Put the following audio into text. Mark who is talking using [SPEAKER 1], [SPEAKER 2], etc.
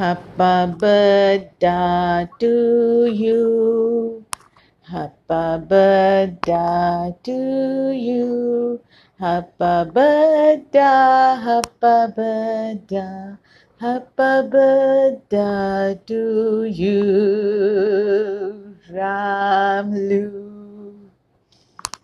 [SPEAKER 1] Happy birthday to you. Happy birthday to you. Happy birthday, happy birthday, happy birthday to you. Ramlu.